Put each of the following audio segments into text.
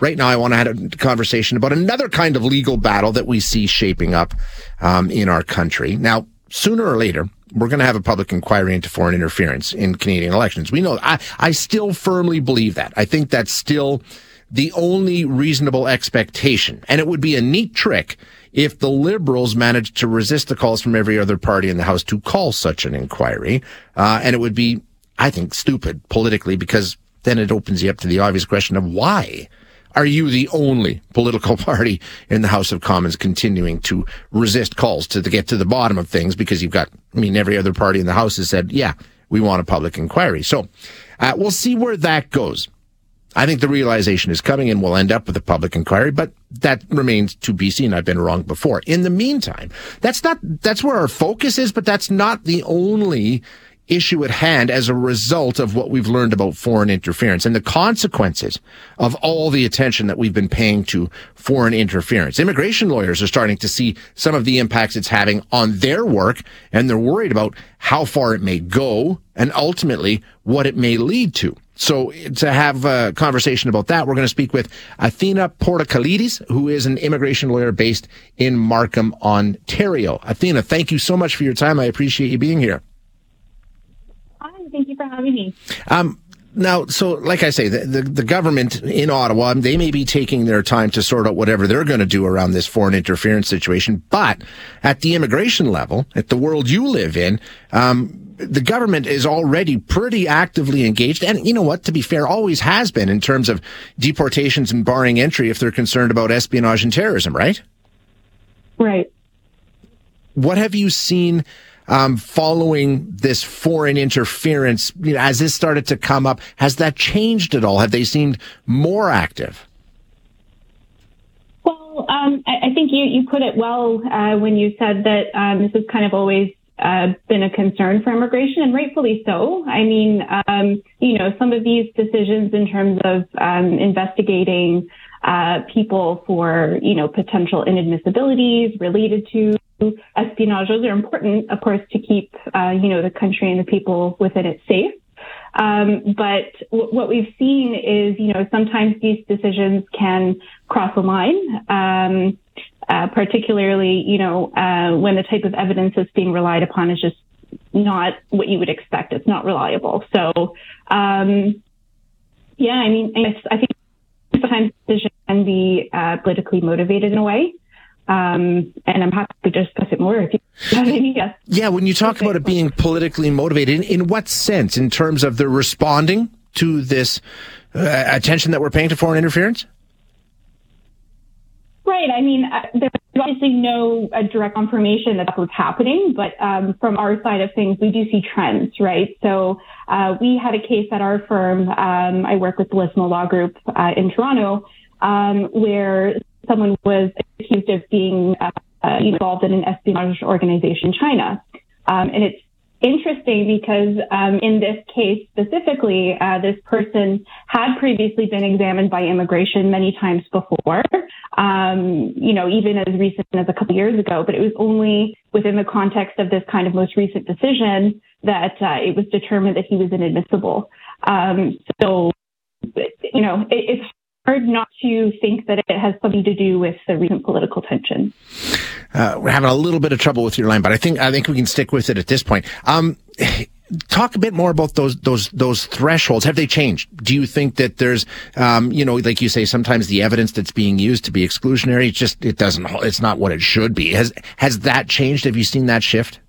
right now, I want to have a conversation about another kind of legal battle that we see shaping up um, in our country. Now, sooner or later, we're going to have a public inquiry into foreign interference in Canadian elections. We know, I, I still firmly believe that. I think that's still the only reasonable expectation. And it would be a neat trick if the Liberals managed to resist the calls from every other party in the House to call such an inquiry. Uh, and it would be, I think, stupid politically because then it opens you up to the obvious question of why are you the only political party in the House of Commons continuing to resist calls to, get to the bottom of things because you've got, I mean, every other party in the House has said, yeah, we want a public inquiry. So uh, we'll see where that goes. I think the realization is coming and we'll end up with a public inquiry, but that remains to be seen. I've been wrong before. In the meantime, that's not, that's where our focus is, but that's not the only issue at hand as a result of what we've learned about foreign interference and the consequences of all the attention that we've been paying to foreign interference. Immigration lawyers are starting to see some of the impacts it's having on their work and they're worried about how far it may go and ultimately what it may lead to. So to have a conversation about that, we're going to speak with Athena Portokalidis, who is an immigration lawyer based in Markham, Ontario. Athena, thank you so much for your time. I appreciate you being here. Hi, thank you for having me. Um, now, so like I say, the, the, the, government in Ottawa, they may be taking their time to sort out whatever they're going to do around this foreign interference situation. But at the immigration level, at the world you live in, um, the government is already pretty actively engaged. And you know what? To be fair, always has been in terms of deportations and barring entry if they're concerned about espionage and terrorism, right? Right. What have you seen um, following this foreign interference? You know, as this started to come up, has that changed at all? Have they seemed more active? Well, um, I, I, think you, you put it well uh, when you said that um, this has kind of always uh, been a concern for immigration, and rightfully so. I mean, um, you know, some of these decisions in terms of um, investigating uh, people for, you know, potential inadmissibilities related to espionage, those are important, of course, to keep, uh, you know, the country and the people within it safe. Um, but w- what we've seen is, you know, sometimes these decisions can cross a line. Um, uh, particularly, you know, uh, when the type of evidence that's being relied upon is just not what you would expect. It's not reliable. So, um, yeah, I mean, I, think sometimes decisions can be uh, politically motivated in a way. Um, and I'm happy to discuss it more if you have any guesses. Yeah, when you talk about it being politically motivated, in, in what sense? In terms of the responding to this uh, attention that we're paying to foreign interference? Right. I mean, uh, there's obviously no uh, direct confirmation that that's what's happening, but um, from our side of things, we do see trends, right? So uh, we had a case at our firm. Um, I work with the Bellissimo Law Group uh, in Toronto, um, where someone was accused of being uh, uh, involved in an espionage organization in China. Um, and it's interesting because um, in this case specifically, uh, this person had previously been examined by immigration many times before, um, you know, even as recent as a couple years ago. But it was only within the context of this kind of most recent decision that uh, it was determined that he was inadmissible. Um, so, you know, it, it's hard not to think that it has something to do with the recent political tension. Uh, we're having a little bit of trouble with your line, but I think I think we can stick with it at this point. Um, talk a bit more about those those those thresholds. Have they changed? Do you think that there's, um, you know, like you say, sometimes the evidence that's being used to be exclusionary, just it doesn't, it's not what it should be. Has has that changed? Have you seen that shift?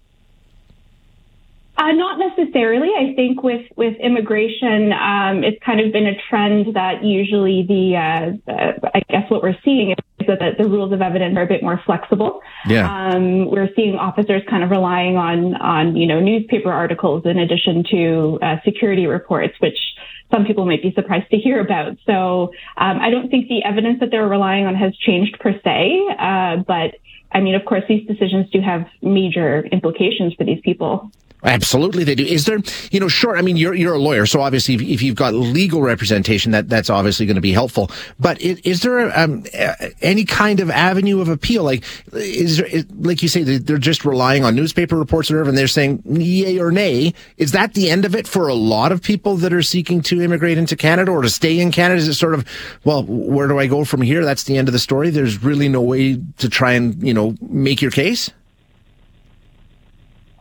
Uh, not necessarily. I think with with immigration, um, it's kind of been a trend that usually the uh, uh, I guess what we're seeing is that the, the, rules of evidence are a bit more flexible. Yeah. Um, we're seeing officers kind of relying on on you know newspaper articles in addition to uh, security reports, which some people might be surprised to hear about. So um, I don't think the evidence that they're relying on has changed per se, uh, but I mean, of course, these decisions do have major implications for these people. Absolutely, they do. Is there, you know, sure. I mean, you're you're a lawyer, so obviously, if, if you've got legal representation, that that's obviously going to be helpful. But is, is there um, any kind of avenue of appeal? Like, is there, like you say, they're just relying on newspaper reports or whatever, and they're saying yay or nay? Is that the end of it for a lot of people that are seeking to immigrate into Canada or to stay in Canada? Is it sort of, well, where do I go from here? That's the end of the story. There's really no way to try and you know make your case.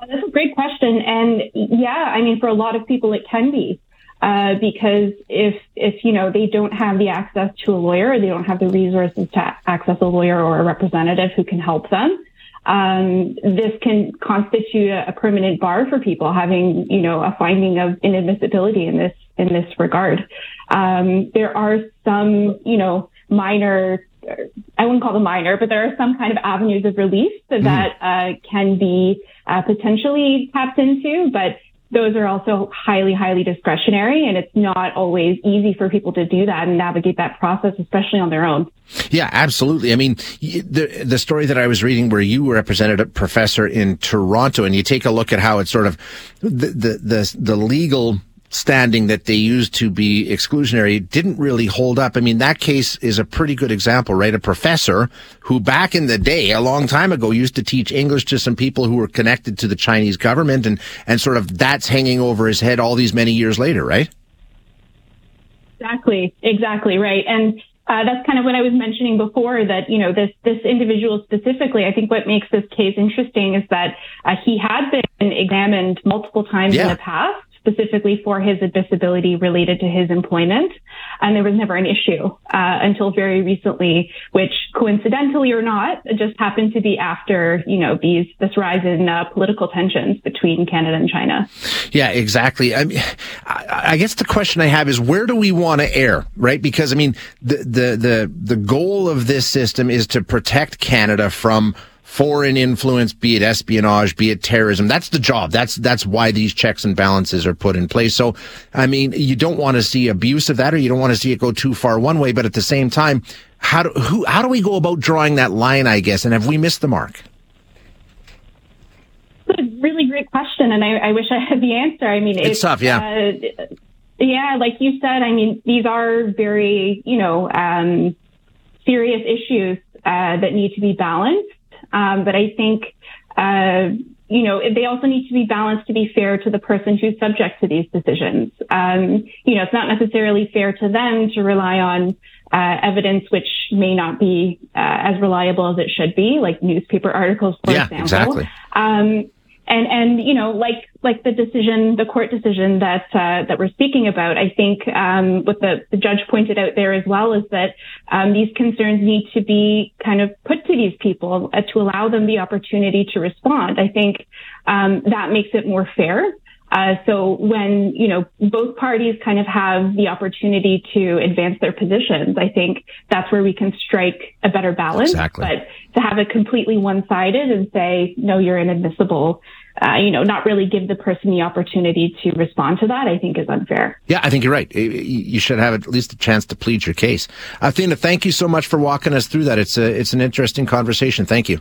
That's a great question. And yeah, I mean, for a lot of people, it can be. Uh, because if if you know they don't have the access to a lawyer, they don't have the resources to access a lawyer or a representative who can help them. Um, this can constitute a, a, permanent bar for people having you know a finding of inadmissibility in this in this regard. Um, there are some you know minor I wouldn't call them minor, but there are some kind of avenues of relief that, mm. that uh, can be uh, potentially tapped into, but those are also highly, highly discretionary, and it's not always easy for people to do that and navigate that process, especially on their own. Yeah, absolutely. I mean, the the story that I was reading where you represented a professor in Toronto, and you take a look at how it's sort of the the the, the legal standing that they used to be exclusionary didn't really hold up. I mean, that case is a pretty good example, right? A professor who back in the day, a long time ago, used to teach English to some people who were connected to the Chinese government and, and sort of that's hanging over his head all these many years later, right? Exactly, exactly, right. And uh, that's kind of what I was mentioning before that, you know, this, this individual specifically, I think what makes this case interesting is that uh, he had been examined multiple times yeah. in the past specifically for his disability related to his employment. And there was never an issue uh, until very recently, which coincidentally or not, just happened to be after, you know, these, this rise in uh, political tensions between Canada and China. Yeah, exactly. I, mean, I, I guess the question I have is where do we want to err, right? Because I mean, the, the, the, the goal of this system is to protect Canada from foreign influence, be it espionage, be it terrorism. That's the job. That's that's why these checks and balances are put in place. So, I mean, you don't want to see abuse of that, or you don't want to see it go too far one way. But at the same time, how do who how do we go about drawing that line? I guess, and have we missed the mark? A really great question, and I, I wish I had the answer. I mean, it's, it's tough, yeah. Uh, yeah, like you said, I mean, these are very, you know, um, serious issues uh, that need to be balanced. Um, but I think, uh, you know, they also need to be balanced to be fair to the person who's subject to these decisions. Um, you know, it's not necessarily fair to them to rely on uh, evidence which may not be uh, as reliable as it should be, like newspaper articles, for yeah, example. Exactly. Um, and and you know like like the decision the court decision that uh, that we're speaking about i think um, what the, the judge pointed out there as well is that um, these concerns need to be kind of put to these people uh, to allow them the opportunity to respond. I think um, that makes it more fair uh, so when you know both parties kind of have the opportunity to advance their positions, I think that's where we can strike a better balance. Exactly. But to have it completely one-sided and say no, you're inadmissible, uh, you know, not really give the person the opportunity to respond to that, I think is unfair. Yeah, I think you're right. You should have at least a chance to plead your case. Athena, thank you so much for walking us through that. It's a it's an interesting conversation. Thank you.